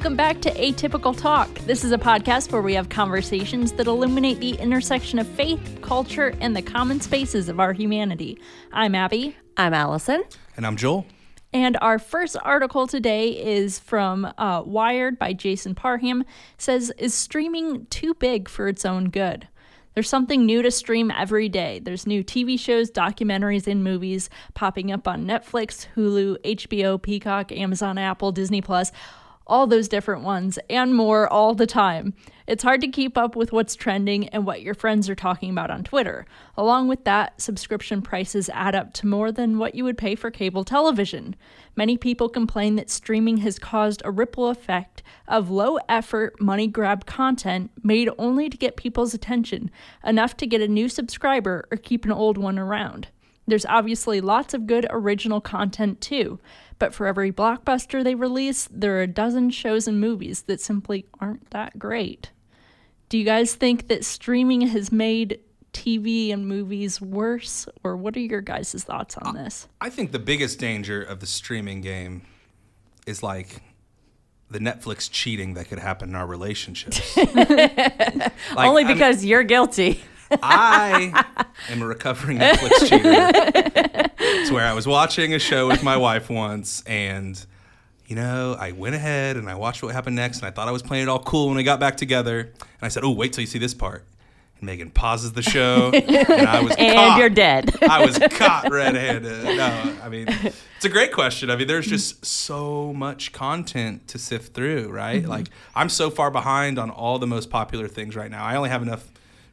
Welcome back to Atypical Talk. This is a podcast where we have conversations that illuminate the intersection of faith, culture, and the common spaces of our humanity. I'm Abby. I'm Allison. And I'm Joel. And our first article today is from uh, Wired by Jason Parham. Says, "Is streaming too big for its own good?" There's something new to stream every day. There's new TV shows, documentaries, and movies popping up on Netflix, Hulu, HBO, Peacock, Amazon, Apple, Disney Plus all those different ones, and more all the time. It's hard to keep up with what's trending and what your friends are talking about on Twitter. Along with that, subscription prices add up to more than what you would pay for cable television. Many people complain that streaming has caused a ripple effect of low effort, money grab content made only to get people's attention, enough to get a new subscriber or keep an old one around. There's obviously lots of good original content too, but for every blockbuster they release, there are a dozen shows and movies that simply aren't that great. Do you guys think that streaming has made TV and movies worse, or what are your guys' thoughts on this? I think the biggest danger of the streaming game is like the Netflix cheating that could happen in our relationships. like, Only because I'm, you're guilty. I am a recovering Netflix cheater. it's where I was watching a show with my wife once, and you know, I went ahead and I watched what happened next, and I thought I was playing it all cool when we got back together. And I said, "Oh, wait till you see this part." And Megan pauses the show, and I was and caught. you're dead. I was caught red-handed. No, I mean, it's a great question. I mean, there's just so much content to sift through, right? Mm-hmm. Like, I'm so far behind on all the most popular things right now. I only have enough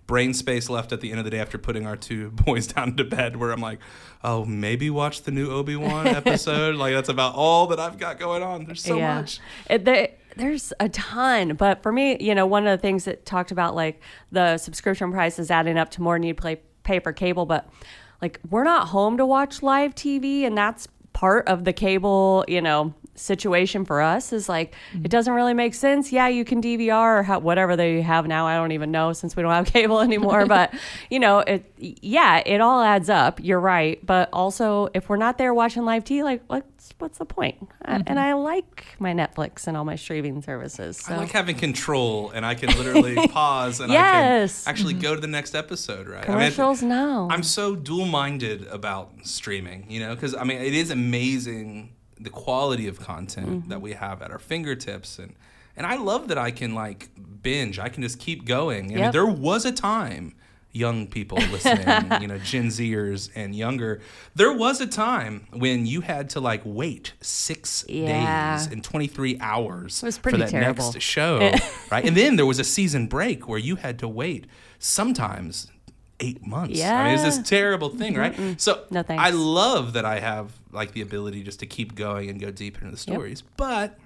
brain space left at the end of the day after putting our two boys down to bed where I'm like, oh, maybe watch the new Obi Wan episode. like that's about all that I've got going on. There's so yeah. much. It, they, there's a ton, but for me, you know, one of the things that talked about like the subscription prices adding up to more than you play pay for cable, but like we're not home to watch live TV, and that's part of the cable, you know, situation for us is like mm-hmm. it doesn't really make sense. Yeah, you can DVR or ha- whatever they have now. I don't even know since we don't have cable anymore. but you know, it yeah, it all adds up. You're right. But also, if we're not there watching live TV, like what's what's the point? Mm-hmm. and I like my Netflix and all my streaming services. So. I like having control, and I can literally pause and yes. I can actually mm-hmm. go to the next episode. Right? Commercials I mean, now. I'm so dual minded about streaming. You know, because I mean, it is amazing the quality of content mm-hmm. that we have at our fingertips and and I love that I can like binge. I can just keep going. I yep. mean, there was a time, young people listening, you know, Gen Zers and younger, there was a time when you had to like wait six yeah. days and 23 hours for that terrible. next show, right? And then there was a season break where you had to wait sometimes eight months. Yeah. I mean, it's this terrible thing, mm-hmm, right? Mm-mm. So no thanks. I love that I have like the ability just to keep going and go deep into the stories, yep. but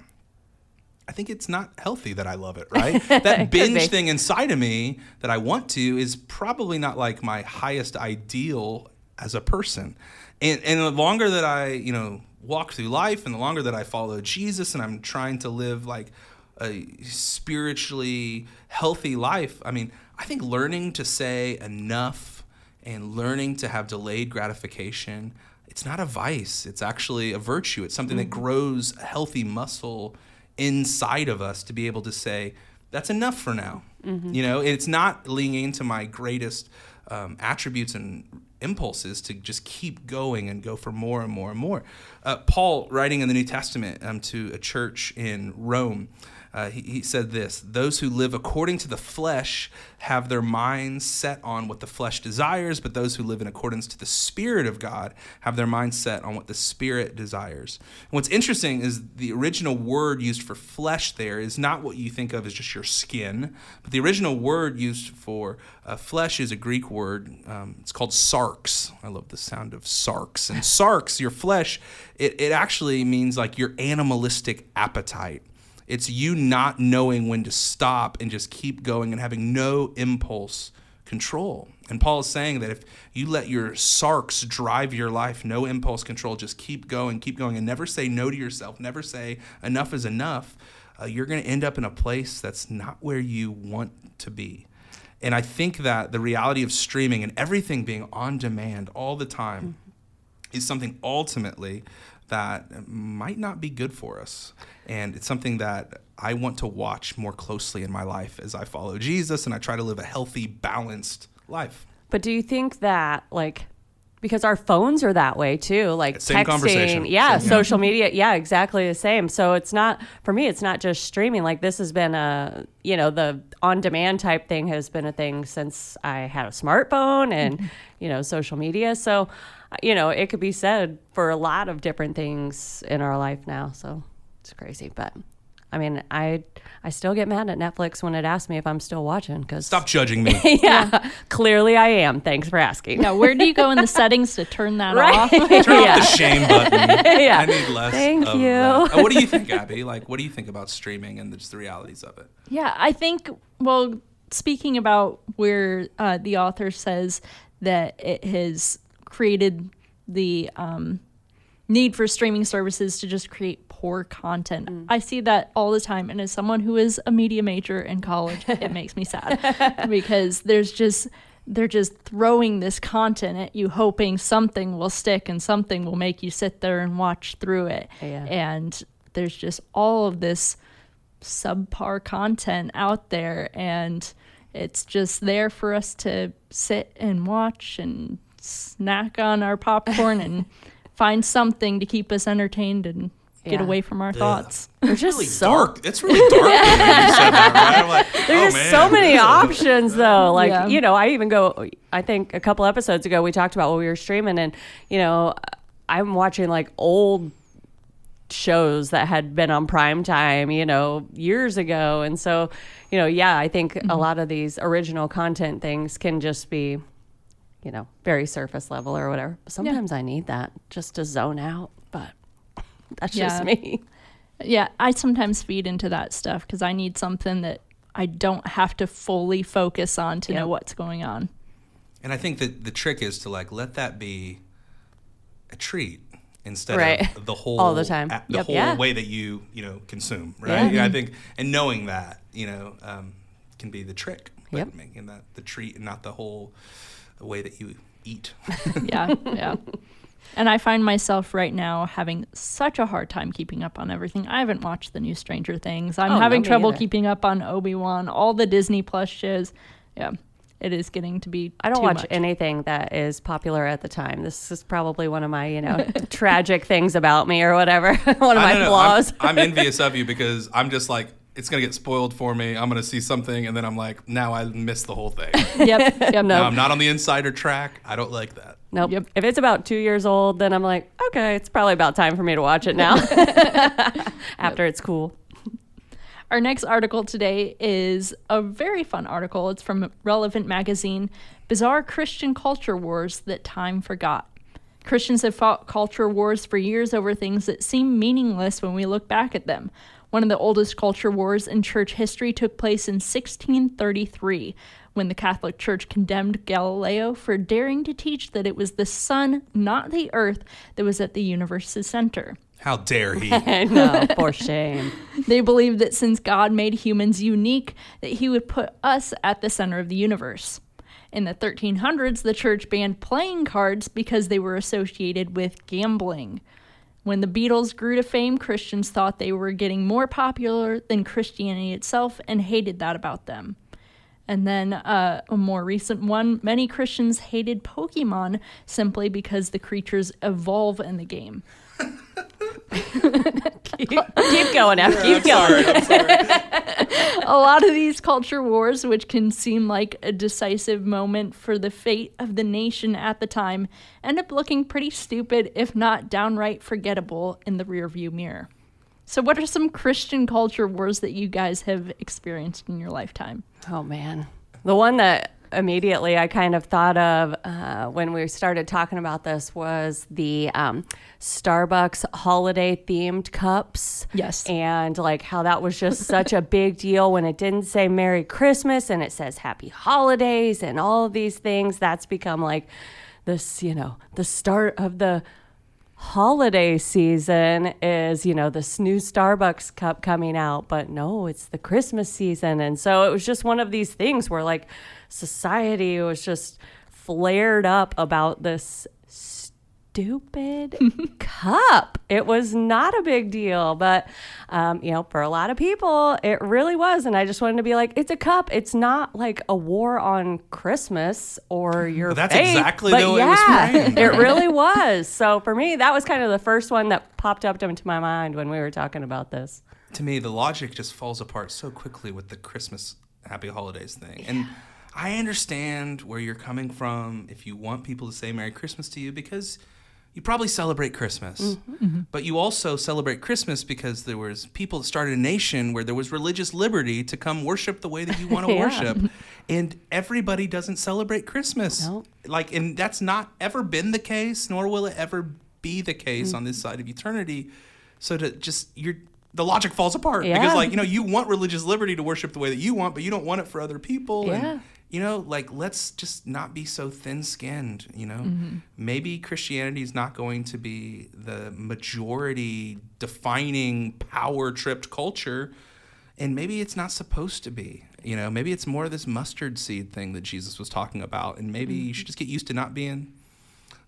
I think it's not healthy that I love it, right? that binge thing inside of me that I want to is probably not like my highest ideal as a person. And and the longer that I, you know, walk through life and the longer that I follow Jesus and I'm trying to live like a spiritually healthy life, I mean, I think learning to say enough and learning to have delayed gratification, it's not a vice. It's actually a virtue. It's something mm-hmm. that grows a healthy muscle inside of us to be able to say, that's enough for now. Mm-hmm. You know, it's not leaning into my greatest um, attributes and impulses to just keep going and go for more and more and more. Uh, Paul, writing in the New Testament um, to a church in Rome, uh, he, he said this Those who live according to the flesh have their minds set on what the flesh desires, but those who live in accordance to the Spirit of God have their minds set on what the Spirit desires. And what's interesting is the original word used for flesh there is not what you think of as just your skin, but the original word used for uh, flesh is a Greek word. Um, it's called sarx. I love the sound of sarx. And sarx, your flesh, it, it actually means like your animalistic appetite. It's you not knowing when to stop and just keep going and having no impulse control. And Paul is saying that if you let your sarx drive your life, no impulse control, just keep going, keep going, and never say no to yourself, never say enough is enough, uh, you're going to end up in a place that's not where you want to be. And I think that the reality of streaming and everything being on demand all the time mm-hmm. is something ultimately that might not be good for us. And it's something that I want to watch more closely in my life as I follow Jesus and I try to live a healthy, balanced life. But do you think that like because our phones are that way too, like Same conversation. texting, yeah, Same- social media, yeah, exactly the same. So it's not for me. It's not just streaming. Like this has been a, you know, the on-demand type thing has been a thing since I had a smartphone and, you know, social media. So, you know, it could be said for a lot of different things in our life now. So it's crazy, but. I mean, I I still get mad at Netflix when it asks me if I'm still watching because Stop judging me. yeah, clearly I am. Thanks for asking. Now, where do you go in the settings to turn that Right. off? Turn Yeah. off the shame button. Yeah. I need less. Thank of you. that. Uh, what do you think, Abby? Like, what do you think about streaming and just the realities of it? Yeah, I think, well, speaking about where uh, the author says that it has created the um, need for streaming services to just create poor content. I see that all the time. And as someone who is a media major in college, it makes me sad because there's just. They're just throwing this content at you, hoping something will stick and something will make you sit there and watch through it. Yeah. And there's just all of this subpar content out there and it's just there for us to sit and watch and snack on our popcorn and find something to keep us entertained and get Yeah. away from our thoughts. There's just really so dark. It's really dark. when that, right? Like, there's oh, just man. so many options though. Like Yeah. you know, I even go. I think a couple episodes ago we talked about what we were streaming, and you know, I'm watching like old shows that had been on prime time, you know, years ago, and so you know, yeah, I think Mm-hmm. a lot of these original content things can just be. You know, very surface level or whatever. Sometimes I need that just to zone out, but that's just me. Yeah, I sometimes feed into that stuff because I need something that I don't have to fully focus on to Yep. know what's going on. And I think that the trick is to like let that be a treat instead Right. of the whole All the time. a- the Yep. whole Yeah. way that you you know consume, right? Yeah. Yeah. I think and knowing that you know um, can be the trick, like Yep. making that the treat and not the whole way that you eat. yeah, yeah. And I find myself right now having such a hard time keeping up on everything. I haven't watched the new Stranger Things. I'm Oh, having me trouble either. keeping up on Obi Wan, all the Disney Plus shows. Yeah, it is getting to be. I don't too watch much. anything that is popular at the time. This is probably one of my, you know, tragic things about me or whatever. one of I my flaws. I'm, I'm envious of you because I'm just like it's gonna get spoiled for me. I'm gonna see something and then I'm like, now I missed the whole thing. Yep, yep. Now I'm not on the insider track. I don't like that. nope. Yep. If it's about two years old, then I'm like, okay, it's probably about time for me to watch it now. After it's cool. Our next article today is a very fun article. It's from Relevant Magazine Bizarre Christian Culture Wars That Time Forgot. Christians have fought culture wars for years over things that seem meaningless when we look back at them. One of the oldest culture wars in church history took place in 1633 when the Catholic Church condemned Galileo for daring to teach that it was the sun, not the earth, that was at the universe's center. How dare he? no, for shame. They believed that since God made humans unique, that he would put us at the center of the universe. In the 1300s, the church banned playing cards because they were associated with gambling. When the Beatles grew to fame, Christians thought they were getting more popular than Christianity itself and hated that about them. And then uh, a more recent one many Christians hated Pokemon simply because the creatures evolve in the game. Keep, keep going, F. Keep going. a lot of these culture wars, which can seem like a decisive moment for the fate of the nation at the time, end up looking pretty stupid, if not downright forgettable, in the rearview mirror. So, what are some Christian culture wars that you guys have experienced in your lifetime? Oh man, the one that immediately I kind of thought of uh, when we started talking about this was the um, Starbucks holiday themed cups. Yes. and like how that was just such a big deal when it didn't say Merry Christmas and it says Happy Holidays and all of these things. That's become like this, you know, the start of the holiday season is, you know, this new Starbucks cup coming out, but no, it's the Christmas season. And so it was just one of these things where like society was just flared up about this stupid cup. It was not a big deal, but um, you know, for a lot of people, it really was. And I just wanted to be like, it's a cup. It's not like a war on Christmas or your. Well, that's faith. exactly but the way it yeah, was framed. it really was. So for me, that was kind of the first one that popped up into my mind when we were talking about this. to me, the logic just falls apart so quickly with the Christmas Happy Holidays thing. And I understand where you're coming from if you want people to say Merry Christmas to you because you probably celebrate Christmas. Mm-hmm. But you also celebrate Christmas because there was people that started a nation where there was religious liberty to come worship the way that you want to Yeah. worship. And everybody doesn't celebrate Christmas. No. Like and that's not ever been the case, nor will it ever be the case Mm-hmm. on this side of eternity. So to just you're the logic falls apart because like you know you want religious liberty to worship the way that you want but you don't want it for other people Yeah. and you know like let's just not be so thin-skinned you know? Mm-hmm. maybe christianity is not going to be the majority defining power tripped culture and maybe it's not supposed to be you know? Maybe it's more of this mustard seed thing that jesus was talking about and maybe you should just get used to not being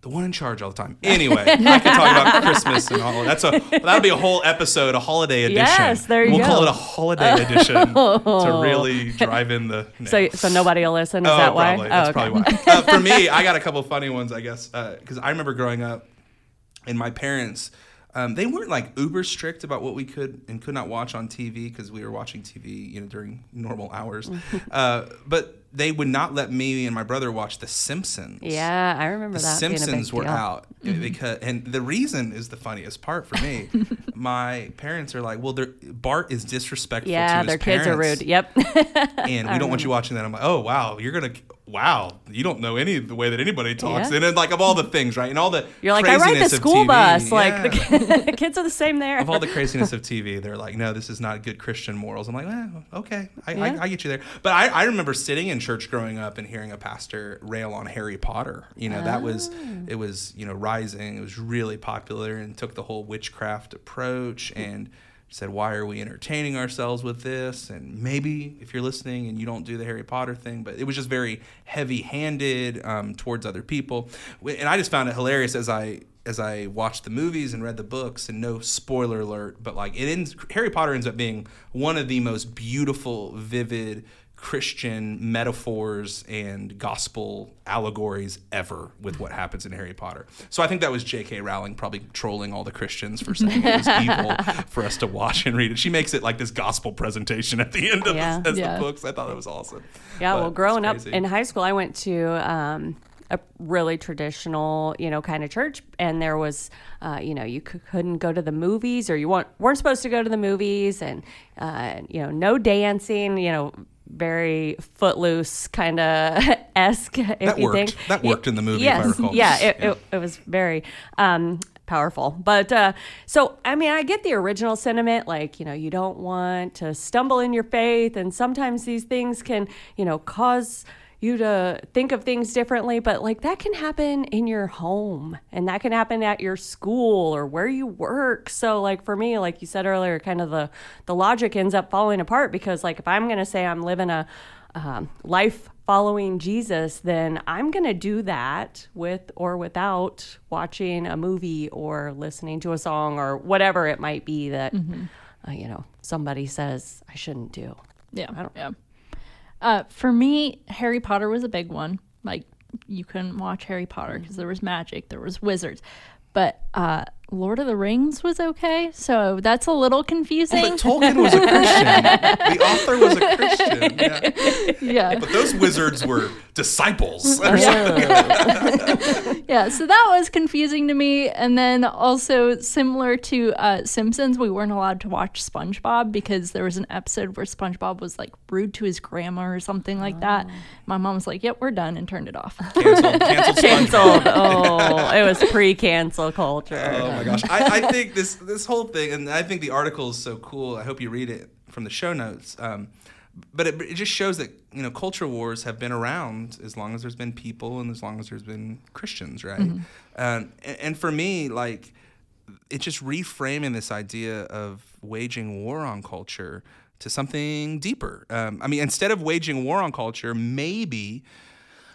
the one in charge all the time. Anyway, I could talk about Christmas and all. That's a that'll be a whole episode, a holiday edition. Yes, there you we'll call it a holiday edition to really drive in the. So, so nobody will listen. Is oh, that why? probably. That's oh, okay. probably why. Uh, for me, I got a couple funny ones, I guess, because I remember growing up, and my parents. Um, they weren't like uber strict about what we could and could not watch on TV because we were watching TV, you know, during normal hours. uh, but they would not let me and my brother watch The Simpsons. Yeah, I remember The that. being a big Simpsons were deal. Mm-hmm. out because, and the reason is the funniest part for me. my parents are like, "Well, Bart is disrespectful to Yeah, their kids are rude. Yep. and we don't want you watching that." I'm like, "Oh wow, you're gonna." Wow, you don't know any of the way that anybody talks, Yeah. and then like of all the things, right? And all the You're like, I ride the school TV, bus. Like yeah. the, the kids are the same there. of all the craziness of TV, they're like, no, this is not good Christian morals. I'm like, well, okay, I, Yeah. I, I get you there. But I, I remember sitting in church growing up and hearing a pastor rail on Harry Potter. You know, that was, Oh. it was, you know, rising. It was really popular and took the whole witchcraft approach and said, why are we entertaining ourselves with this? And maybe if you're listening and you don't do the Harry Potter thing, but it was just very heavy handed um, towards other people. And I just found it hilarious as I, as I watched the movies and read the books, and no spoiler alert, but like it ends, Harry Potter ends up being one of the most beautiful, vivid Christian metaphors and gospel allegories ever with what happens in Harry Potter. So I think that was J.K. Rowling probably trolling all the Christians for saying it was evil for us to watch and read it. She makes it like this gospel presentation at the end of Yeah. the, as Yeah. the books. I thought that was awesome. Yeah, But well, growing up in high school, I went to um, a really traditional, you know, kind of church, and there was, uh, you know, you c- couldn't go to the movies, or you weren't weren't supposed to go to the movies, and uh, you know, no dancing, you know. Very footloose kind of esque. If That you worked. think That worked in the movie, Yes, recall. yeah, it, Yeah. It, it was very um, powerful. But uh, so, I mean, I get the original sentiment, like you know, you don't want to stumble in your faith, and sometimes these things can, you know, cause you to think of things differently but like that can happen in your home and that can happen at your school or where you work so like for me like you said earlier kind of the the logic ends up falling apart because like if i'm going to say i'm living a um, life following jesus then i'm going to do that with or without watching a movie or listening to a song or whatever it might be that uh, you know somebody says i shouldn't do Yeah. I don't- yeah. Uh, for me, Harry Potter was a big one. Like you couldn't watch Harry Potter because there was magic, there was wizards. But uh, Lord of the Rings was okay, so that's a little confusing. But Tolkien was a Christian. the author was a Christian. Yeah. yeah, But those wizards were disciples. yeah. yeah, So that was confusing to me. And then also similar to uh, Simpsons, we weren't allowed to watch SpongeBob because there was an episode where SpongeBob was like rude to his grandma or something like that. My mom was like, "Yep, we're done," and turned it off. Canceled. Canceled. canceled oh it was pre-cancel culture Oh my gosh! I, I think this this whole thing, and I think the article is so cool. I hope you read it from the show notes. Um, but it, it just shows that you know culture wars have been around as long as there's been people and as long as there's been Christians, right? Um, and, and for me, like it's just reframing this idea of waging war on culture to something deeper. Um, I mean, instead of waging war on culture, maybe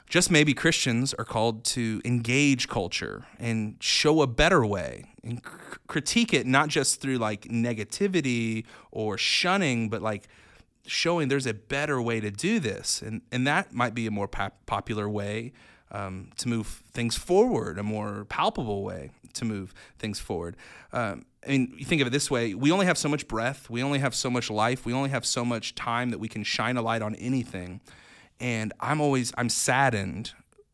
just maybe Christians are called to engage culture and show a better way and cr- critique it not just through like negativity or shunning, but like showing there's a better way to do this. And, and that might be a more pop- popular way um, to move things forward, a more palpable way to move things forward. Um, I mean, you think of it this way we only have so much breath, we only have so much life, we only have so much time that we can shine a light on anything and i'm always i'm saddened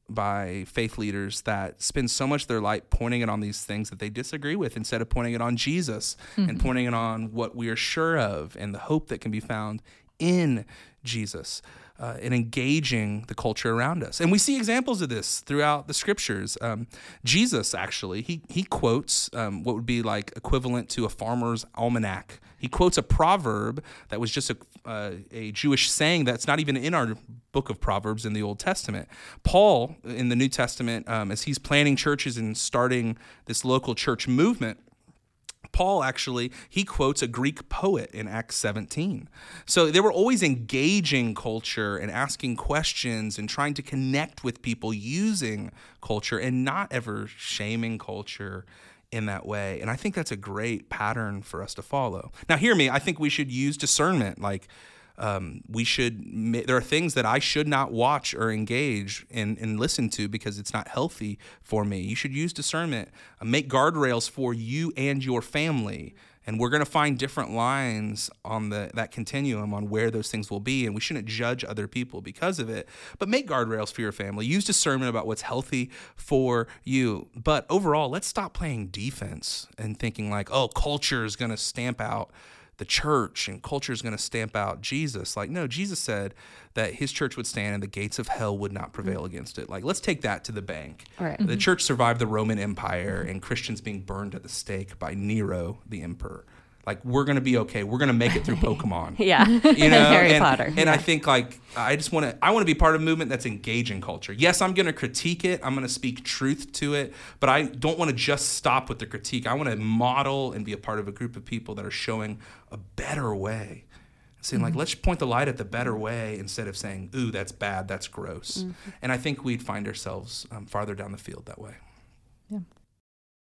by faith leaders that spend so much of their light pointing it on these things that they disagree with instead of pointing it on Jesus mm-hmm. and pointing it on what we are sure of and the hope that can be found in Jesus uh, and engaging the culture around us. And we see examples of this throughout the scriptures. Um, Jesus actually he he quotes um, what would be like equivalent to a farmer's almanac. He quotes a proverb that was just a, uh, a Jewish saying that's not even in our book of Proverbs in the Old Testament. Paul in the New Testament, um, as he's planning churches and starting this local church movement, Paul actually he quotes a Greek poet in Acts 17. So they were always engaging culture and asking questions and trying to connect with people using culture and not ever shaming culture in that way. And I think that's a great pattern for us to follow. Now hear me, I think we should use discernment like um, we should there are things that i should not watch or engage in and listen to because it's not healthy for me. You should use discernment. Uh, make guardrails for you and your family. And we're going to find different lines on the that continuum on where those things will be and we shouldn't judge other people because of it. But make guardrails for your family. Use discernment about what's healthy for you. But overall let's stop playing defense and thinking like oh culture is going to stamp out the church and culture is going to stamp out Jesus. Like, no, Jesus said that his church would stand and the gates of hell would not prevail mm-hmm. against it. Like, let's take that to the bank. Right. The mm-hmm. church survived the Roman Empire and Christians being burned at the stake by Nero, the emperor like we're gonna be okay. We're gonna make it through Pokemon. yeah, you know, Harry and, Potter. And yeah. I think like I just want to I want to be part of a movement that's engaging culture. Yes, I'm gonna critique it. I'm gonna speak truth to it, but I don't want to just stop with the critique. I want to model and be a part of a group of people that are showing a better way. Saying mm-hmm. like, let's point the light at the better way instead of saying, "Ooh, that's bad, that's gross." Mm-hmm. And I think we'd find ourselves um, farther down the field that way. Yeah.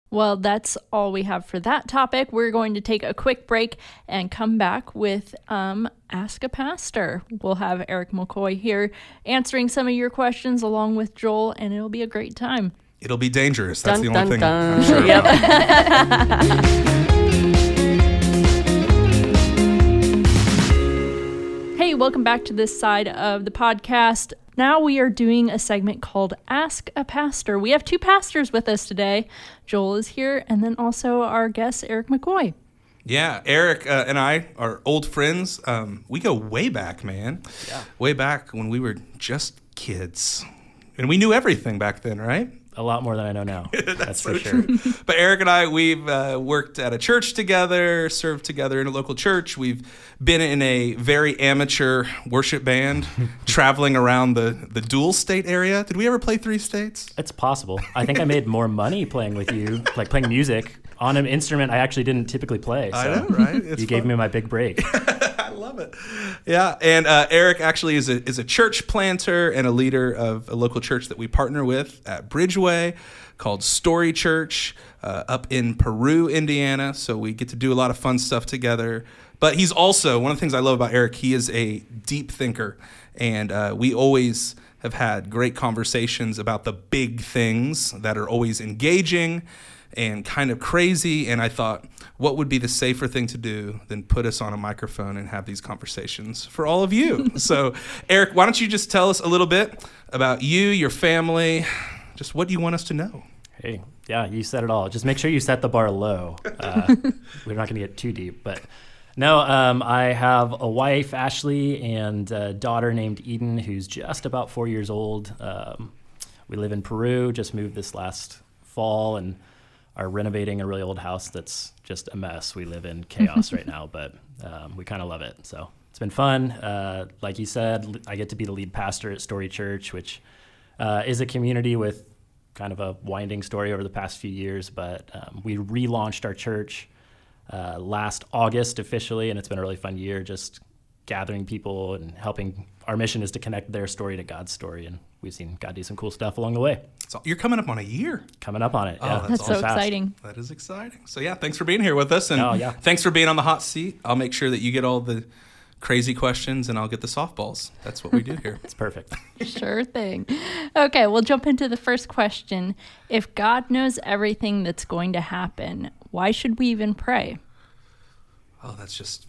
Well, that's all we have for that topic. We're going to take a quick break and come back with um, Ask a Pastor. We'll have Eric McCoy here answering some of your questions along with Joel, and it'll be a great time. It'll be dangerous. That's dun, the only dun, thing. Dun. I'm sure. Yep. Hey, welcome back to this side of the podcast. Now we are doing a segment called Ask a Pastor. We have two pastors with us today. Joel is here, and then also our guest, Eric McCoy. Yeah, Eric uh, and I are old friends. Um, we go way back, man. Yeah. Way back when we were just kids. And we knew everything back then, right? A lot more than I know now. That's, That's so for sure. but Eric and I, we've uh, worked at a church together, served together in a local church. We've been in a very amateur worship band, traveling around the the dual state area. Did we ever play three states? It's possible. I think I made more money playing with you, like playing music on an instrument I actually didn't typically play. So I know, right? It's you fun. gave me my big break. I love it. Yeah, and uh, Eric actually is a is a church planter and a leader of a local church that we partner with at Bridgeway, called Story Church, uh, up in Peru, Indiana. So we get to do a lot of fun stuff together. But he's also one of the things I love about Eric. He is a deep thinker, and uh, we always have had great conversations about the big things that are always engaging and kind of crazy. And I thought, what would be the safer thing to do than put us on a microphone and have these conversations for all of you? so, Eric, why don't you just tell us a little bit about you, your family, just what do you want us to know? Hey, yeah, you said it all. Just make sure you set the bar low. Uh, we're not going to get too deep, but no, um, I have a wife, Ashley, and a daughter named Eden, who's just about four years old. Um, we live in Peru, just moved this last fall, and are renovating a really old house that's just a mess. We live in chaos right now, but um, we kind of love it. So it's been fun. Uh, like you said, I get to be the lead pastor at Story Church, which uh, is a community with kind of a winding story over the past few years. But um, we relaunched our church uh, last August officially, and it's been a really fun year just gathering people and helping our mission is to connect their story to God's story, and we've seen God do some cool stuff along the way. So you're coming up on a year. Coming up on it. Oh, yeah, that's That's so fast. exciting. That is exciting. So yeah, thanks for being here with us, and Oh, yeah. thanks for being on the hot seat. I'll make sure that you get all the crazy questions, and I'll get the softballs. That's what we do here. It's perfect. Sure thing. Okay, we'll jump into the first question. If God knows everything that's going to happen, why should we even pray? oh, that's just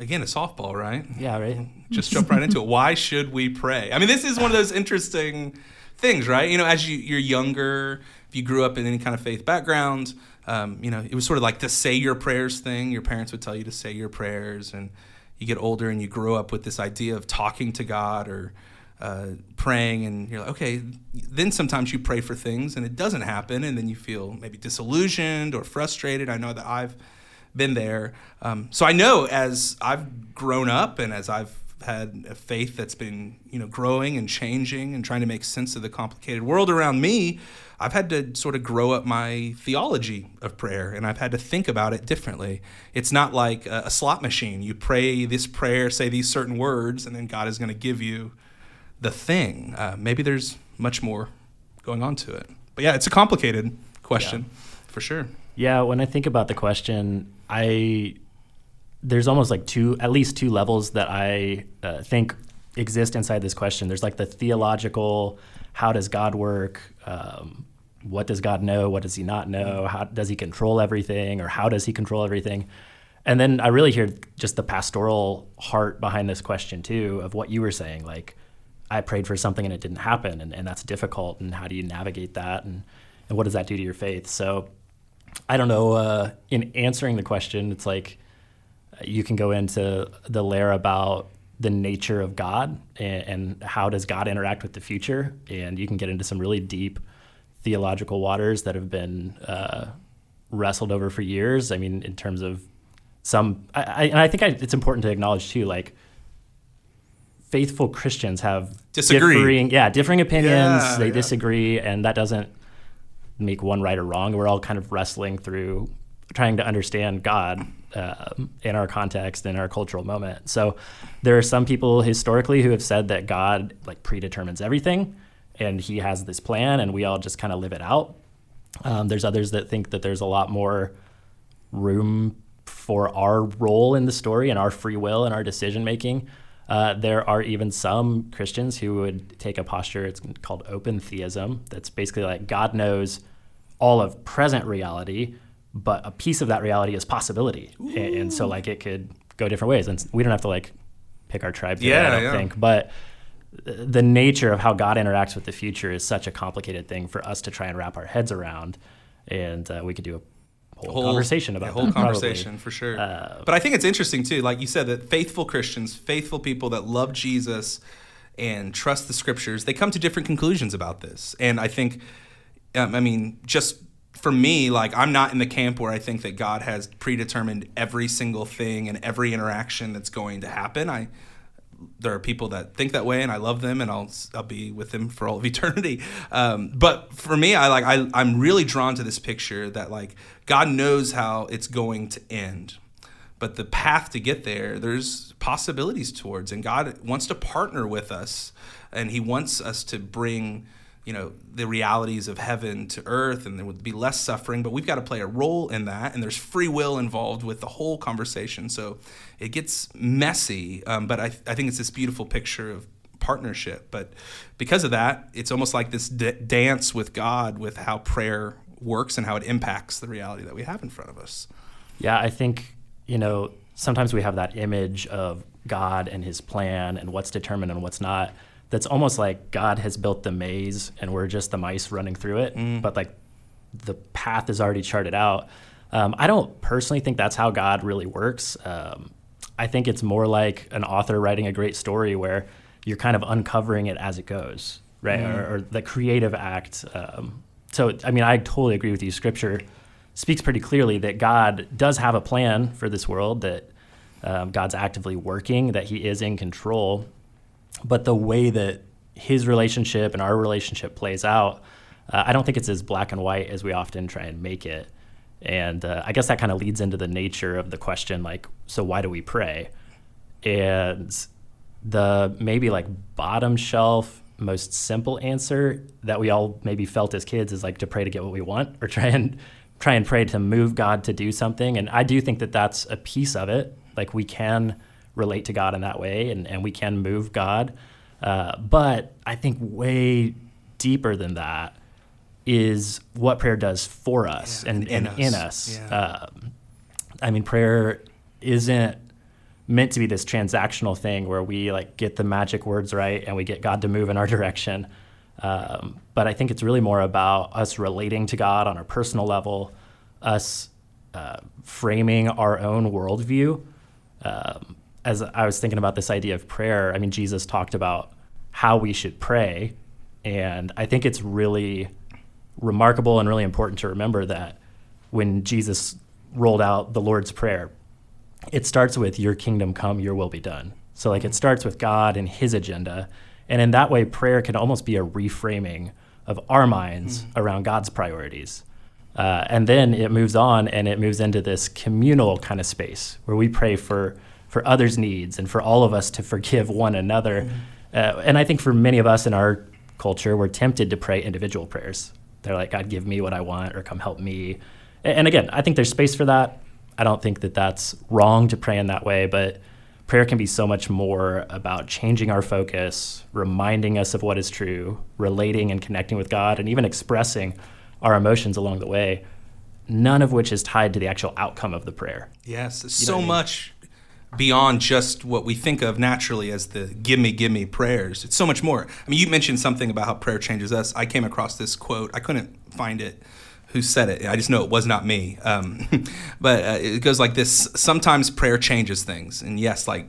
again a softball, right? yeah, right. just jump right into it. Why should we pray? I mean, this is one of those interesting things, right? You know, as you, you're younger, if you grew up in any kind of faith background, um, you know, it was sort of like the say your prayers thing. Your parents would tell you to say your prayers, and you get older and you grow up with this idea of talking to God or uh, praying, and you're like, okay. Then sometimes you pray for things and it doesn't happen, and then you feel maybe disillusioned or frustrated. I know that I've been there. Um, so I know as I've grown up and as I've had a faith that's been you know growing and changing and trying to make sense of the complicated world around me i've had to sort of grow up my theology of prayer and i've had to think about it differently. It's not like a, a slot machine. You pray this prayer say these certain words and then god is going to give you the thing. Uh, maybe there's much more going on to it. But yeah it's a complicated question for sure. Yeah, when I think about the question, I there's almost like two, at least two levels that I uh, think exist inside this question. There's like the theological, how does God work? Um, what does God know? What does He not know? How does He control everything, or how does He control everything? And then I really hear just the pastoral heart behind this question too, of what you were saying, like. I prayed for something and it didn't happen, and, and that's difficult. And how do you navigate that? And, and what does that do to your faith? So, I don't know. Uh, in answering the question, it's like uh, you can go into the layer about the nature of God and, and how does God interact with the future, and you can get into some really deep theological waters that have been uh, wrestled over for years. I mean, in terms of some, I, I, and I think I, it's important to acknowledge too, like faithful Christians have Disagree. differing, yeah, differing opinions. Yeah, they yeah. disagree, and that doesn't make one right or wrong. We're all kind of wrestling through trying to understand God um, in our context in our cultural moment. So there are some people historically who have said that God like predetermines everything, and He has this plan, and we all just kind of live it out. Um, there's others that think that there's a lot more room for our role in the story and our free will and our decision making. Uh, there are even some Christians who would take a posture, it's called open theism, that's basically like God knows all of present reality, but a piece of that reality is possibility. And, and so, like, it could go different ways. And we don't have to, like, pick our tribe Yeah, I don't yeah. think. But the nature of how God interacts with the future is such a complicated thing for us to try and wrap our heads around. And uh, we could do a whole, whole conversation about a whole that, probably. conversation for sure. Uh, but I think it's interesting too, like you said, that faithful Christians, faithful people that love Jesus and trust the Scriptures, they come to different conclusions about this. And I think, um, I mean, just for me, like I'm not in the camp where I think that God has predetermined every single thing and every interaction that's going to happen. I there are people that think that way and I love them and I'll I'll be with them for all of eternity. Um, but for me, I like I I'm really drawn to this picture that like God knows how it's going to end. But the path to get there, there's possibilities towards, and God wants to partner with us, and He wants us to bring, you know, the realities of heaven to earth, and there would be less suffering. But we've got to play a role in that, and there's free will involved with the whole conversation. So it gets messy, um, but I, I think it's this beautiful picture of partnership. But because of that, it's almost like this d- dance with God with how prayer works and how it impacts the reality that we have in front of us. Yeah, I think, you know, sometimes we have that image of God and his plan and what's determined and what's not. That's almost like God has built the maze and we're just the mice running through it, but like the path is already charted out. Um, I don't personally think that's how God really works. Um, I think it's more like an author writing a great story where you're kind of uncovering it as it goes, right? Or, or the creative act. Um, so, I mean, I totally agree with you. Scripture speaks pretty clearly that God does have a plan for this world, that um, God's actively working, that He is in control. But the way that His relationship and our relationship plays out, uh, I don't think it's as black and white as we often try and make it. And uh, I guess that kind of leads into the nature of the question like, so why do we pray? And the maybe like bottom shelf most simple answer that we all maybe felt as kids is like to pray to get what we want or try and try and pray to move God to do something. And I do think that that's a piece of it. Like we can relate to God in that way and, and we can move God. Uh, but I think way deeper than that is what prayer does for us Yeah, and, in and us. in us. Yeah. Um, I mean, prayer isn't meant to be this transactional thing where we like get the magic words right and we get God to move in our direction. Um, but I think it's really more about us relating to God on a personal level, us uh, framing our own worldview. Um, as I was thinking about this idea of prayer, I mean, Jesus talked about how we should pray. And I think it's really remarkable and really important to remember that when Jesus rolled out the Lord's Prayer, it starts with your kingdom come, your will be done. So like it starts with God and his agenda. And in that way prayer can almost be a reframing of our minds around God's priorities. Uh, and then it moves on and it moves into this communal kind of space where we pray for for others' needs and for all of us to forgive one another. Uh, and I think for many of us in our culture, we're tempted to pray individual prayers. They're like, God, give me what I want or come help me. And again, I think there's space for that. I don't think that that's wrong to pray in that way, but prayer can be so much more about changing our focus, reminding us of what is true, relating and connecting with God, and even expressing our emotions along the way, none of which is tied to the actual outcome of the prayer. Yes, know so I mean? much beyond just what we think of naturally as the gimme gimme prayers. It's so much more. I mean, you mentioned something about how prayer changes us. I came across this quote. I couldn't find it. Who said it? I just know it was not me. Um, but uh, it goes like this: Sometimes prayer changes things, and yes, like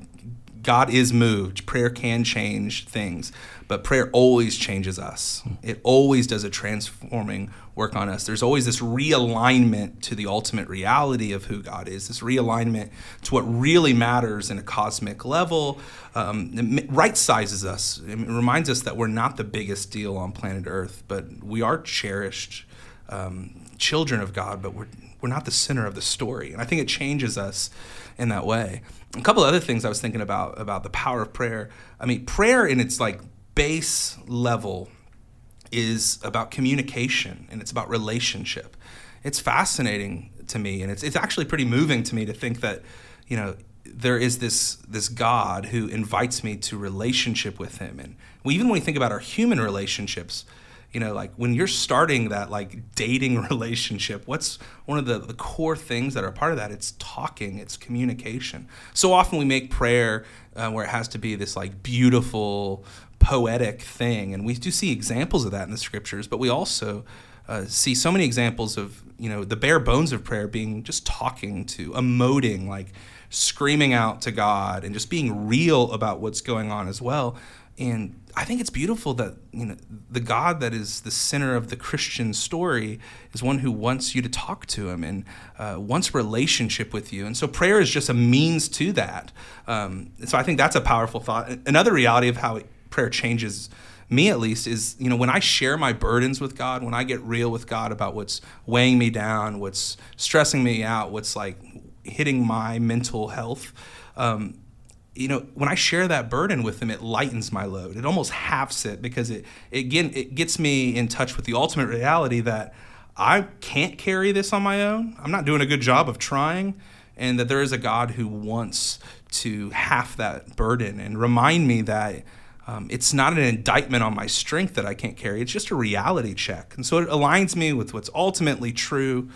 God is moved. Prayer can change things, but prayer always changes us. It always does a transforming work on us. There's always this realignment to the ultimate reality of who God is, this realignment to what really matters in a cosmic level. Um, right sizes us. It reminds us that we're not the biggest deal on planet Earth, but we are cherished um, children of God, but we're we're not the center of the story. And I think it changes us in that way. A couple other things I was thinking about about the power of prayer. I mean, prayer in its like base level is about communication and it's about relationship. It's fascinating to me, and it's it's actually pretty moving to me to think that, you know, there is this this God who invites me to relationship with Him, and we, even when we think about our human relationships, you know, like when you're starting that like dating relationship, what's one of the, the core things that are part of that? It's talking, it's communication. So often we make prayer uh, where it has to be this like beautiful, poetic thing, and we do see examples of that in the scriptures, but we also uh, see so many examples of you know the bare bones of prayer being just talking to, emoting, like screaming out to God, and just being real about what's going on as well. And I think it's beautiful that you know the God that is the center of the Christian story is one who wants you to talk to Him and uh, wants relationship with you. And so prayer is just a means to that. Um, so I think that's a powerful thought. Another reality of how prayer changes me at least is you know when i share my burdens with god when i get real with god about what's weighing me down what's stressing me out what's like hitting my mental health um, you know when i share that burden with him it lightens my load it almost halves it because it, it again it gets me in touch with the ultimate reality that i can't carry this on my own i'm not doing a good job of trying and that there is a god who wants to half that burden and remind me that um, it's not an indictment on my strength that I can't carry. It's just a reality check. And so it aligns me with what's ultimately true.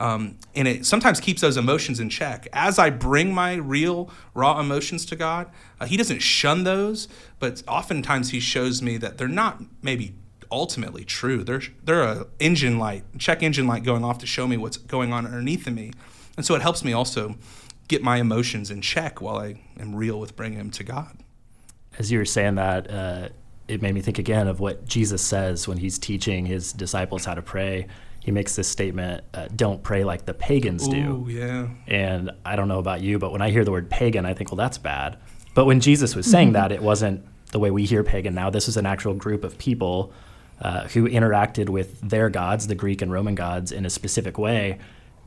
Um, and it sometimes keeps those emotions in check. As I bring my real, raw emotions to God, uh, He doesn't shun those, but oftentimes He shows me that they're not maybe ultimately true. They're, they're a engine light, check engine light going off to show me what's going on underneath of me. And so it helps me also get my emotions in check while I am real with bringing them to God as you were saying that, uh, it made me think again of what Jesus says when he's teaching his disciples how to pray. He makes this statement, uh, "Don't pray like the pagans do." Yeah. And I don't know about you, but when I hear the word pagan, I think, well, that's bad. But when Jesus was saying that, it wasn't the way we hear pagan now. This was an actual group of people uh, who interacted with their gods, the Greek and Roman gods, in a specific way.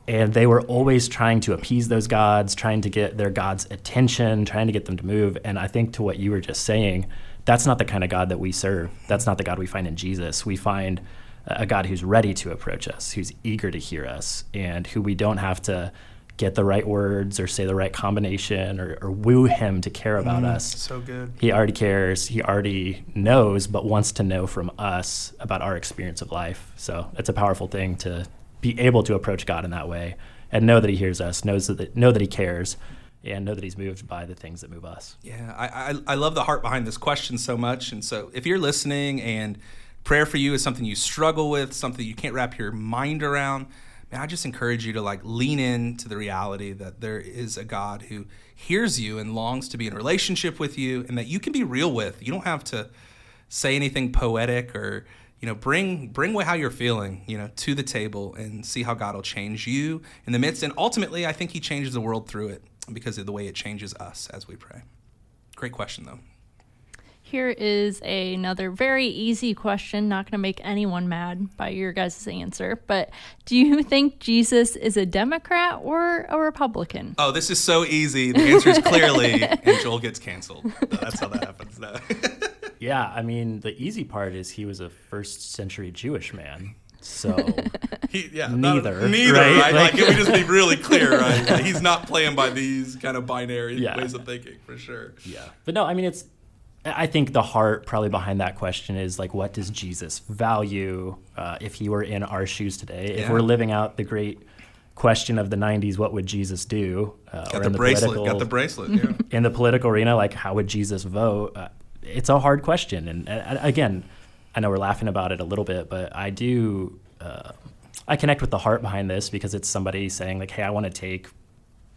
and they were always trying to appease those gods, trying to get their gods' attention, trying to get them to move. And I think to what you were just saying, that's not the kind of God that we serve. That's not the God we find in Jesus. We find a God who's ready to approach us, who's eager to hear us, and who we don't have to get the right words or say the right combination or, or woo him to care about Mm, us. So good. He already cares. He already knows, but wants to know from us about our experience of life. So it's a powerful thing to be able to approach God in that way and know that He hears us, knows that know that He cares, and know that He's moved by the things that move us. Yeah, I, I, I love the heart behind this question so much. And so if you're listening and prayer for you is something you struggle with, something you can't wrap your mind around, man, I just encourage you to like lean into the reality that there is a God who hears you and longs to be in relationship with you and that you can be real with. You don't have to say anything poetic or you know bring bring how you're feeling you know to the table and see how god will change you in the midst. And ultimately i think he changes the world through it because of the way it changes us as we pray. Great question though Here is another very easy question, not going to make anyone mad by your guys' answer. But do you think Jesus is a Democrat or a Republican? oh this is so easy the answer is clearly and joel gets canceled that's how that happens no. Yeah, I mean, the easy part is he was a first century Jewish man. So he, yeah, Neither, not- neither, right? right? Like, Like- can we just be really clear, right? Like, he's not playing by these kind of binary Yeah. ways of thinking, for sure. Yeah. But no, I mean, it's, I think the heart probably behind that question is like, what does Jesus value uh, if he were in our shoes today? If we're living out the great question of the 90s, what would Jesus do? Uh, Got the, bracelet. Got the bracelet. Yeah. in the political arena, like how would Jesus vote? Uh, it's a hard question, and again, I know we're laughing about it a little bit, but I do uh, I connect with the heart behind this because it's somebody saying like, hey, I want to take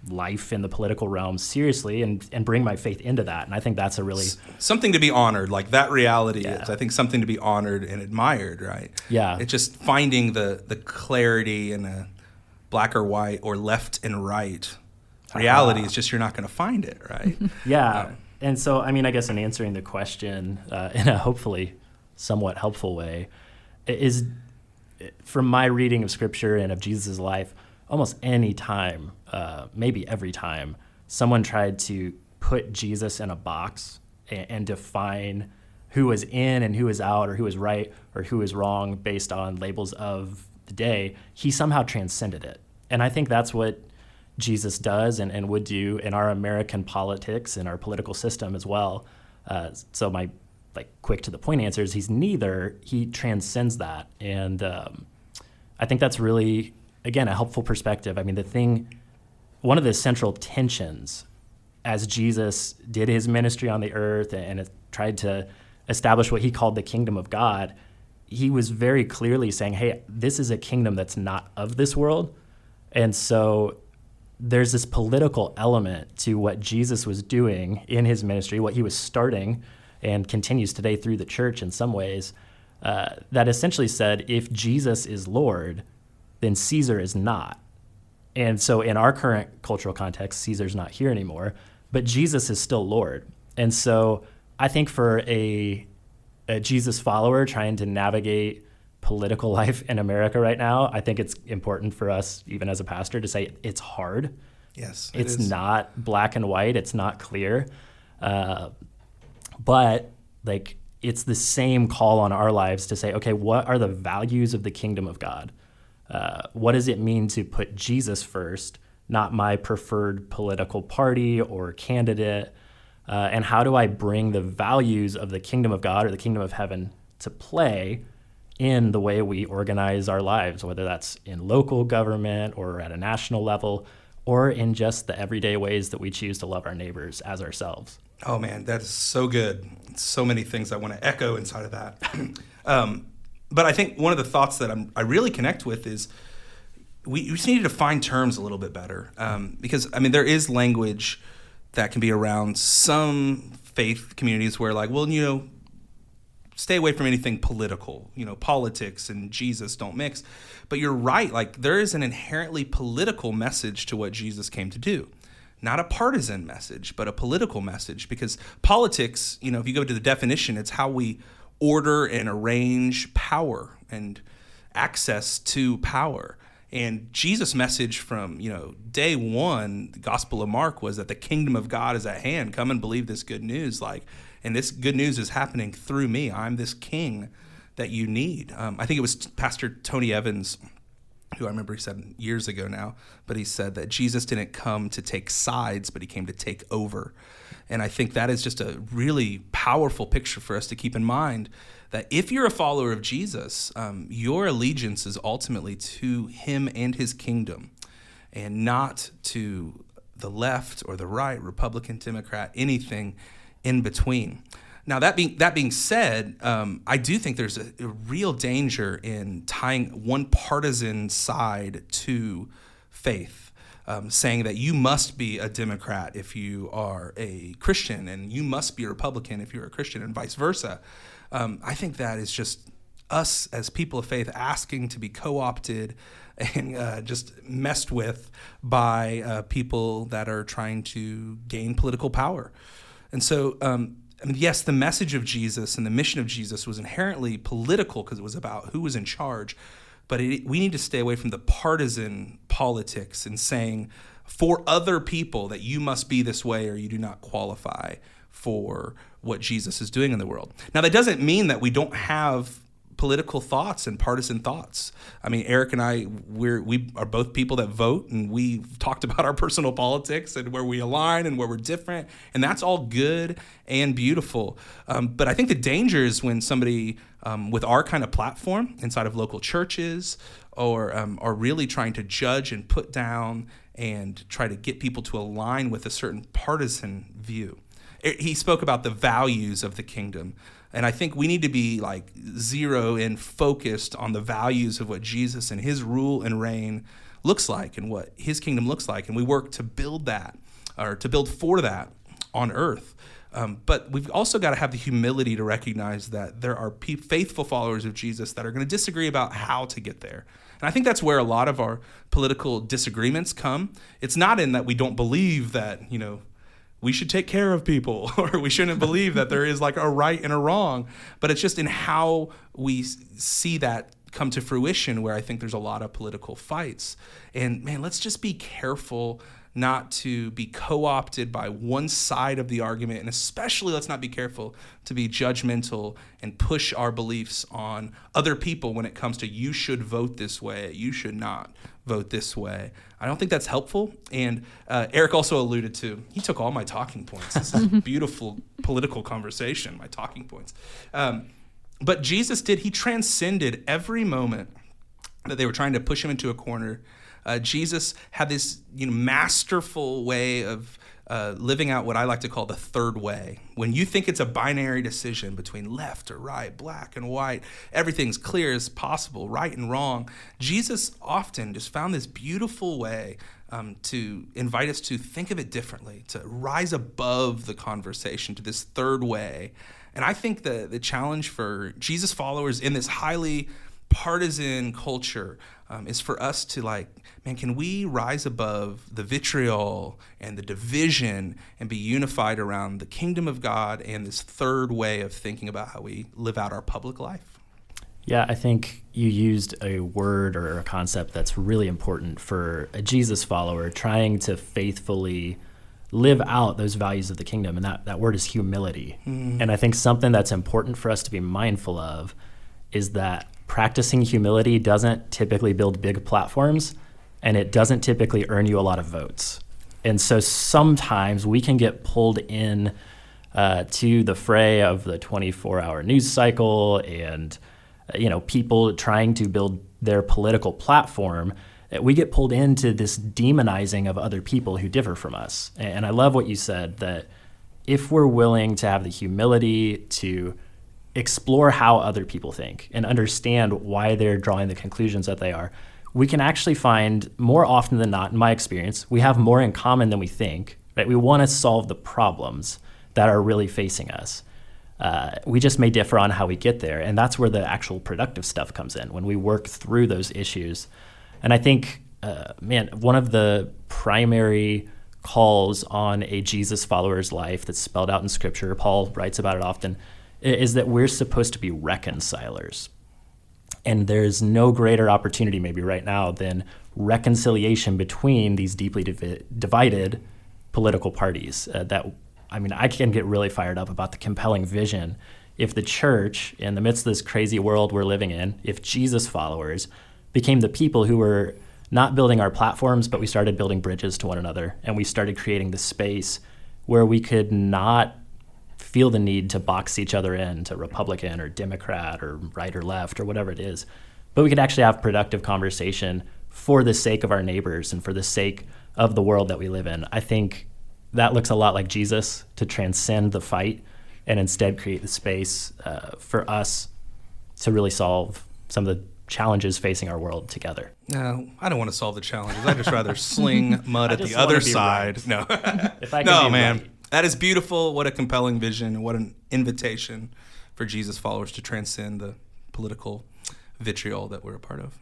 life in the political realm seriously and and bring my faith into that, and I think that's a really something to be honored like that reality Yeah. is i think something to be honored and admired right Yeah. it's just finding the the clarity in a black or white or left and right reality is just you're not going to find it right Yeah. And so, I mean, I guess in answering the question uh, in a hopefully somewhat helpful way, is from my reading of scripture and of Jesus' life, almost any time, uh, maybe every time, someone tried to put Jesus in a box and, and define who was in and who was out, or who was right or who was wrong based on labels of the day, he somehow transcended it. And I think that's what Jesus does and, and would do in our American politics and our political system as well. Uh, so my like quick to the point answer is he's neither. He transcends that, and um, I think that's really again a helpful perspective. I mean, the thing, one of the central tensions as Jesus did his ministry on the earth and tried to establish what he called the kingdom of God, he was very clearly saying, "Hey, this is a kingdom that's not of this world," and so there's this political element to what Jesus was doing in his ministry, what he was starting and continues today through the church in some ways, uh, that essentially said if Jesus is Lord, then Caesar is not. And so in our current cultural context, Caesar's not here anymore, but Jesus is still Lord. And so I think for a, a Jesus follower trying to navigate political life in America right now, I think it's important for us, even as a pastor, to say it's hard. yes it It's is. not black and white. It's not clear. Uh, but like it's the same call on our lives to say, okay, what are the values of the kingdom of God? Uh, what does it mean to put Jesus first, not my preferred political party or candidate? Uh, and how do I bring the values of the kingdom of God or the kingdom of heaven to play in the way we organize our lives, whether that's in local government or at a national level, or in just the everyday ways that we choose to love our neighbors as ourselves? Oh man, that is so good. So many things I want to echo inside of that. um, but I think one of the thoughts that I'm, I really connect with is we, we just need to define terms a little bit better um, because I mean there is language that can be around some faith communities where like well you know stay away from anything political you know politics and jesus don't mix. But you're right like there is an inherently political message to what jesus came to do. Not a partisan message but a political message because politics you know if you go to the definition it's how we order and arrange power and access to power And Jesus' message from you know day one, the Gospel of Mark, was that the kingdom of God is at hand. Come and believe this good news. Like, and this good news is happening through me. I'm this King that you need. Um, I think it was Pastor Tony Evans who I remember he said years ago now, but he said that Jesus didn't come to take sides, but he came to take over. And I think that is just a really powerful picture for us to keep in mind that if you're a follower of Jesus, um, your allegiance is ultimately to him and his kingdom and not to the left or the right, Republican, Democrat, anything in between. Now that being that being said, um, I do think there's a, a, real danger in tying one partisan side to faith, um, saying that you must be a Democrat if you are a Christian, and you must be a Republican if you're a Christian, and vice versa. Um, I think that is just us as people of faith asking to be co-opted and uh, just messed with by uh, people that are trying to gain political power. And so um, I mean, yes, the message of Jesus and the mission of Jesus was inherently political because it was about who was in charge. But it, we need to stay away from the partisan politics and saying for other people that you must be this way or you do not qualify for what Jesus is doing in the world. Now, that doesn't mean that we don't have political thoughts and partisan thoughts. I mean, Eric and I, we're we are both people that vote, and we've talked about our personal politics and where we align and where we're different, and that's all good and beautiful. Um, but I think the danger is when somebody um, with our kind of platform inside of local churches or um, are really trying to judge and put down and try to get people to align with a certain partisan view. He spoke about the values of the kingdom. And I think we need to be like zero and focused on the values of what Jesus and his rule and reign looks like and what his kingdom looks like. And we work to build that or to build for that on earth. Um, but we've also got to have the humility to recognize that there are pe- faithful followers of Jesus that are going to disagree about how to get there. And I think that's where a lot of our political disagreements come. It's not in that we don't believe that, you know, we should take care of people or we shouldn't believe that there is like a right and a wrong. But it's just in how we see that come to fruition where i think there's a lot of political fights. And man let's just be careful not to be co-opted by one side of the argument. And especially let's not be careful to be judgmental and push our beliefs on other people when it comes to you should vote this way. You should not vote this way. I don't think that's helpful. And uh, Eric also alluded to, he took all my talking points. This is beautiful political conversation, my talking points. Um, but Jesus did, he transcended every moment that they were trying to push him into a corner. Uh, Jesus had this you know, masterful way of uh, living out what I like to call the third way. When you think it's a binary decision between left or right, black and white, everything's clear as possible, right and wrong. Jesus often just found this beautiful way um, to invite us to think of it differently, to rise above the conversation to this third way. And I think the, the challenge for Jesus followers in this highly partisan culture um, is for us to like man can we rise above the vitriol and the division and be unified around the kingdom of god and this third way of thinking about how we live out our public life yeah i think you used a word or a concept that's really important for a jesus follower trying to faithfully live out those values of the kingdom and that, that word is humility mm. and i think something that's important for us to be mindful of is that practicing humility doesn't typically build big platforms and it doesn't typically earn you a lot of votes. And so sometimes we can get pulled in uh, to the fray of the 24 hour news cycle and uh, you know people trying to build their political platform we get pulled into this demonizing of other people who differ from us and i love what you said that if we're willing to have the humility to explore how other people think and understand why they're drawing the conclusions that they are, we can actually find more often than not, in my experience, we have more in common than we think. Right? We want to solve the problems that are really facing us. Uh, we just may differ on how we get there, and that's where the actual productive stuff comes in when we work through those issues. And I think, uh, man, one of the primary calls on a Jesus follower's life that's spelled out in Scripture, Paul writes about it often, is that we're supposed to be reconcilers. And there's no greater opportunity, maybe right now, than reconciliation between these deeply divi- divided political parties. Uh, that I mean, I can get really fired up about the compelling vision. If the church, in the midst of this crazy world we're living in, if Jesus followers became the people who were not building our platforms, but we started building bridges to one another, and we started creating the space where we could not feel the need to box each other in to Republican or Democrat or right or left or whatever it is, but we could actually have productive conversation for the sake of our neighbors and for the sake of the world that we live in. I think that looks a lot like Jesus to transcend the fight and instead create the space uh, for us to really solve some of the challenges facing our world together. No, I don't want to solve the challenges. I'd just rather sling mud at the other side. Right. No, if I no, man, right. That is beautiful. What a compelling vision, and what an invitation for Jesus followers to transcend the political vitriol that we're a part of.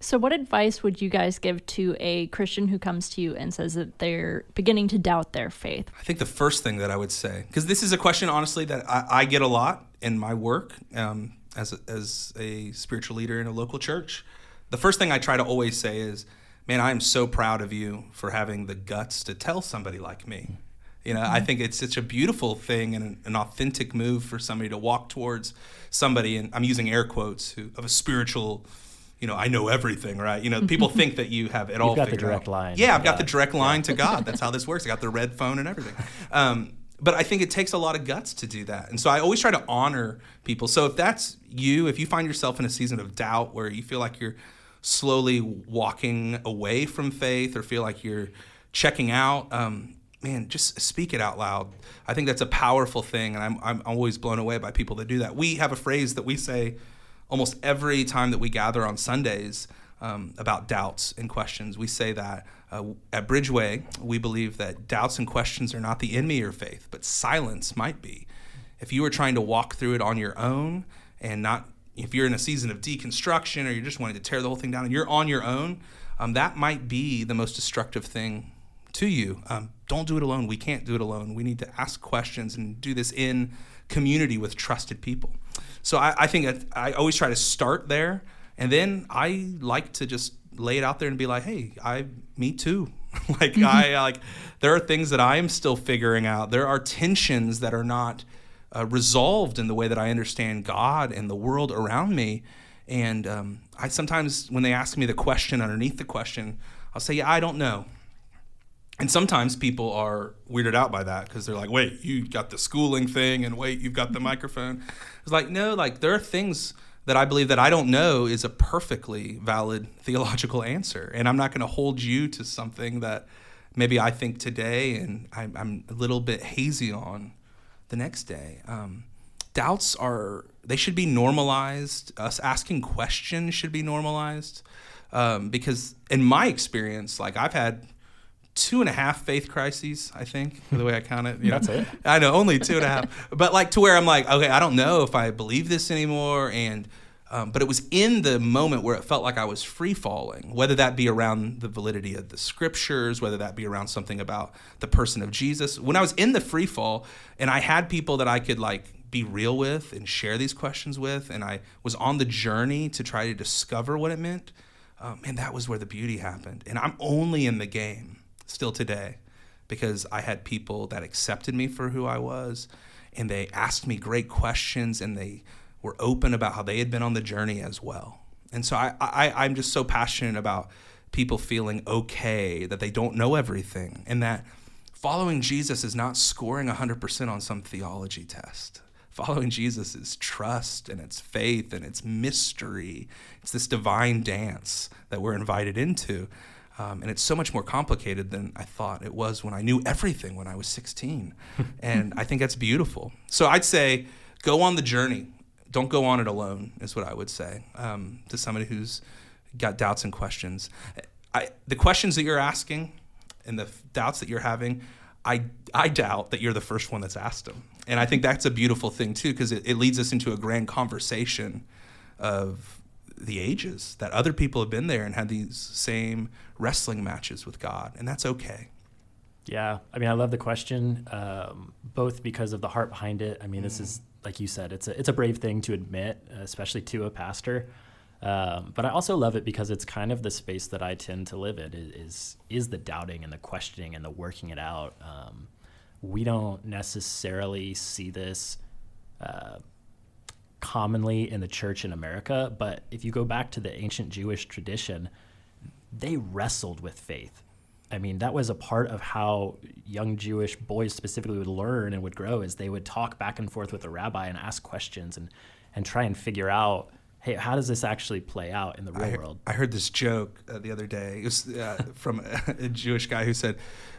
So, what advice would you guys give to a Christian who comes to you and says that they're beginning to doubt their faith? I think the first thing that I would say, because this is a question, honestly, that I, I, get a lot in my work um, as, a, as a spiritual leader in a local church. The first thing I try to always say is, man, I am so proud of you for having the guts to tell somebody like me. You know, mm-hmm. I think it's such a beautiful thing and an, an, authentic move for somebody to walk towards somebody, and I'm using air quotes, who, of a spiritual you know, I know everything, right? You know, people think that you have it You've all. Got the direct out. line. Yeah, I've got the direct line to God. That's how this works. I got the red phone and everything. Um, but I think it takes a lot of guts to do that, and so I always try to honor people. So if that's you, if you find yourself in a season of doubt where you feel like you're slowly walking away from faith or feel like you're checking out, um, man, just speak it out loud. I think that's a powerful thing, and I'm I'm always blown away by people that do that. We have a phrase that we say almost every time that we gather on Sundays um, about doubts and questions, we say that uh, at Bridgeway, we believe that doubts and questions are not the enemy of faith, but silence might be. If you are trying to walk through it on your own and not, if you're in a season of deconstruction or you're just wanting to tear the whole thing down and you're on your own, um, that might be the most destructive thing to you. Um, don't do it alone. We can't do it alone. We need to ask questions and do this in community with trusted people. So I, I think I always try to start there, and then I like to just lay it out there and be like, hey, I me too. like mm-hmm. I like there are things that I am still figuring out. There are tensions that are not uh, resolved in the way that I understand God and the world around me. And um, I sometimes, when they ask me the question underneath the question, I'll say, yeah, I don't know. And sometimes people are weirded out by that because they're like, wait, you got the schooling thing, and wait, you've got the microphone. It's like, no, like there are things that I believe that I don't know is a perfectly valid theological answer. And I'm not going to hold you to something that maybe I think today and I'm, I'm a little bit hazy on the next day. Um, doubts are, they should be normalized. Us asking questions should be normalized. Um, because in my experience, like I've had two and a half faith crises, I think, the way I count it. You know? That's it. I know, only two and a half. But like to where I'm like, okay, I don't know if I believe this anymore. And um, but it was in the moment where it felt like I was free falling, whether that be around the validity of the scriptures, whether that be around something about the person of Jesus. When I was in the free fall and I had people that I could like be real with and share these questions with, and I was on the journey to try to discover what it meant, um, and that was where the beauty happened. And I'm only in the game still today because I had people that accepted me for who I was and they asked me great questions and they were open about how they had been on the journey as well. And so I, I, I'm just so passionate about people feeling okay that they don't know everything and that following Jesus is not scoring 100% on some theology test. Following Jesus is trust and it's faith and it's mystery. It's this divine dance that we're invited into. Um, and it's so much more complicated than I thought it was when I knew everything when I was 16. and I think that's beautiful. So I'd say go on the journey. Don't go on it alone, is what I would say um, to somebody who's got doubts and questions. I, the questions that you're asking and the doubts that you're having, I, I doubt that you're the first one that's asked them. And I think that's a beautiful thing, too, because it, it leads us into a grand conversation of the ages that other people have been there and had these same wrestling matches with God, and that's okay. Yeah, I mean, I love the question, um, both because of the heart behind it. I mean, mm. this is like you said, it's a it's a brave thing to admit, especially to a pastor. Um, but I also love it because it's kind of the space that I tend to live in is is the doubting and the questioning and the working it out. Um, we don't necessarily see this uh, commonly in the church in America, but if you go back to the ancient Jewish tradition, they wrestled with faith. I mean, that was a part of how young Jewish boys specifically would learn and would grow is they would talk back and forth with the rabbi and ask questions and, and try and figure out, hey, how does this actually play out in the real I, world? I heard this joke uh, the other day. It was uh, from a, a, Jewish guy who said,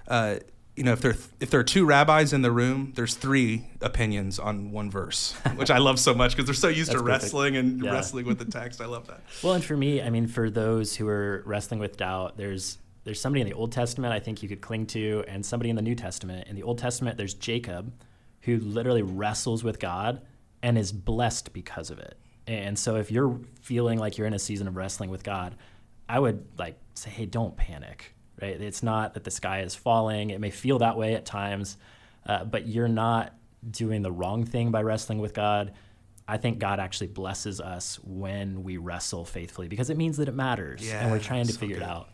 uh, you know, if there if there are two rabbis in the room, there's three opinions on one verse, which I love so much because they're so used to perfect. wrestling and Yeah. wrestling with the text. I love that. Well, and for me, I mean, for those who are wrestling with doubt, there's there's somebody in the Old Testament I think you could cling to, and somebody in the New Testament. In the Old Testament, there's Jacob, who literally wrestles with God and is blessed because of it. And so, if you're feeling like you're in a season of wrestling with God, I would like say, hey, don't panic. Right? It's not that the sky is falling. It may feel that way at times, uh, but you're not doing the wrong thing by wrestling with God. I think God actually blesses us when we wrestle faithfully because it means that it matters and we're trying to so figure it out.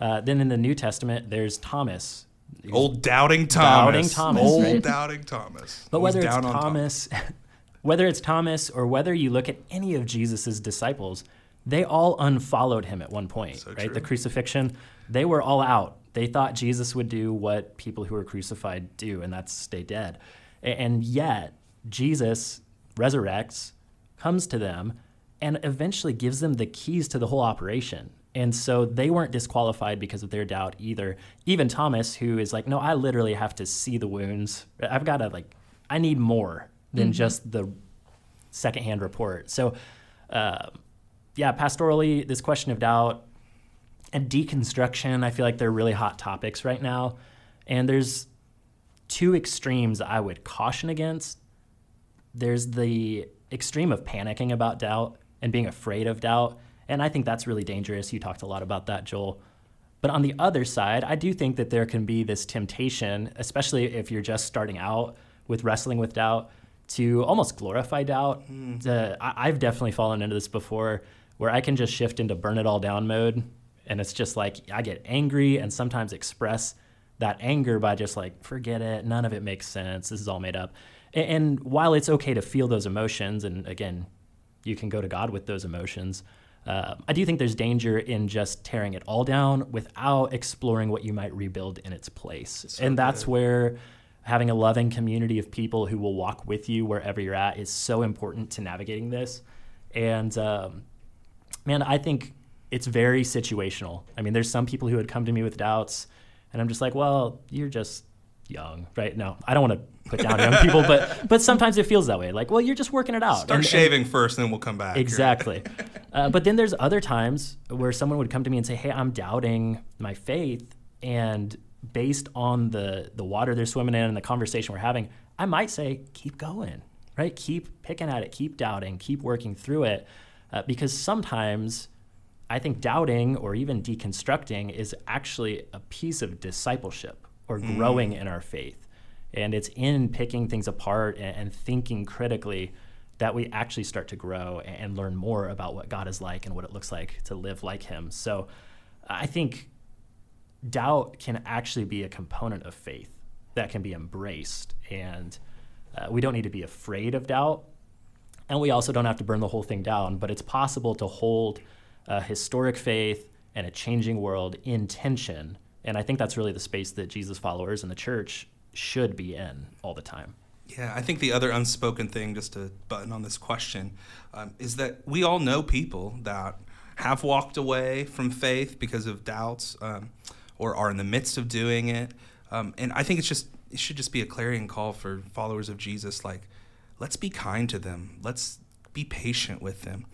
Uh, then in the New Testament, there's Thomas. Old doubting Thomas. Doubting Thomas, Old right? doubting Thomas. but whether it's on Thomas, whether it's Thomas or whether you look at any of Jesus's disciples, they all unfollowed him at one point, So right? true. The crucifixion, they were all out. They thought Jesus would do what people who were crucified do, and that's stay dead. And yet, Jesus resurrects, comes to them, and eventually gives them the keys to the whole operation. And so they weren't disqualified because of their doubt either. Even Thomas, who is like, no, I literally have to see the wounds. I've got to, like, I need more than just the secondhand report. So, uh, yeah, pastorally, this question of doubt and deconstruction, I feel like they're really hot topics right now. And there's two extremes I would caution against. There's the extreme of panicking about doubt and being afraid of doubt. And I think that's really dangerous. You talked a lot about that, Joel. But on the other side, I do think that there can be this temptation, especially if you're just starting out with wrestling with doubt, to almost glorify doubt. Hmm. To- I, I've definitely fallen into this before where I can just shift into burn it all down mode. And it's just like I get angry and sometimes express that anger by just like, forget it, none of it makes sense, this is all made up. A- And while it's okay to feel those emotions, and again, you can go to God with those emotions. Uh, I do think there's danger in just tearing it all down without exploring what you might rebuild in its place. and that's where having a loving community of people who will walk with you wherever you're at is so important to navigating this. And um, man, I think it's very situational. I mean, there's some people who would come to me with doubts, and I'm just like, well, you're just young, right? No, I don't want to put down young people, but but sometimes it feels that way. Like, well, you're just working it out. Start And- and- shaving first, and then we'll come back. Exactly. uh, but then there's other times where someone would come to me and say, "Hey, I'm doubting my faith," and based on the the water they're swimming in and the conversation we're having, I might say, "Keep going, right? Keep picking at it, keep doubting, keep working through it," uh, because sometimes. I think doubting or even deconstructing is actually a piece of discipleship or growing in our faith. And it's in picking things apart and, and thinking critically that we actually start to grow and, and learn more about what God is like and what it looks like to live like Him. So I think doubt can actually be a component of faith that can be embraced. And uh, we don't need to be afraid of doubt. And we also don't have to burn the whole thing down, but it's possible to hold a historic faith and a changing world in tension. And I think that's really the space that Jesus followers and the church should be in all the time. Yeah, I think the other unspoken thing, just to button on this question, um, is that we all know people that have walked away from faith because of doubts um, or are in the midst of doing it. Um, and I think it's just, it should just be a clarion call for followers of Jesus like, let's be kind to them, let's be patient with them.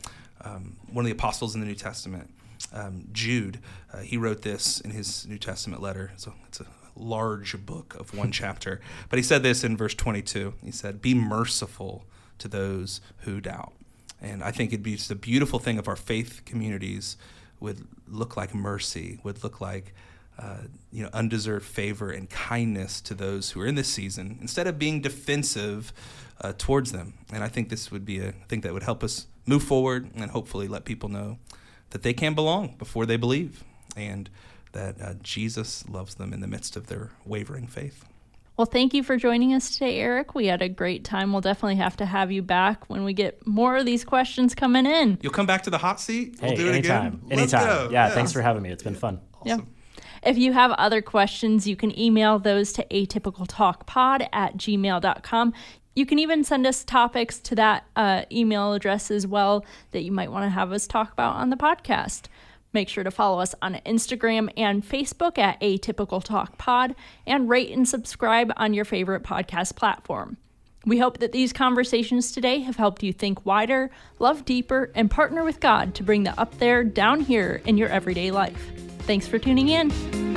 Um, one of the apostles in the New Testament, um, Jude, uh, he wrote this in his New Testament letter. So it's a large book of one chapter. But he said this in verse 22. He said, Be merciful to those who doubt. And I think it'd be just a beautiful thing if our faith communities would look like mercy, would look like uh, you know, undeserved favor and kindness to those who are in this season instead of being defensive uh, towards them. And I think this would be a thing that would help us move forward and hopefully let people know that they can belong before they believe and that uh, Jesus loves them in the midst of their wavering faith. Well, thank you for joining us today, Eric. We had a great time. We'll definitely have to have you back when we get more of these questions coming in. You'll come back to the hot seat? We'll hey, do it anytime. again? Anytime. Yeah, yeah, thanks for having me. It's been fun. Awesome. Yeah. If you have other questions, you can email those to atypicaltalkpod at gmail.com. You can even send us topics to that uh, email address as well that you might want to have us talk about on the podcast. Make sure to follow us on Instagram and Facebook at Atypical Talk Pod and rate and subscribe on your favorite podcast platform. We hope that these conversations today have helped you think wider, love deeper, and partner with God to bring the up there down here in your everyday life. Thanks for tuning in.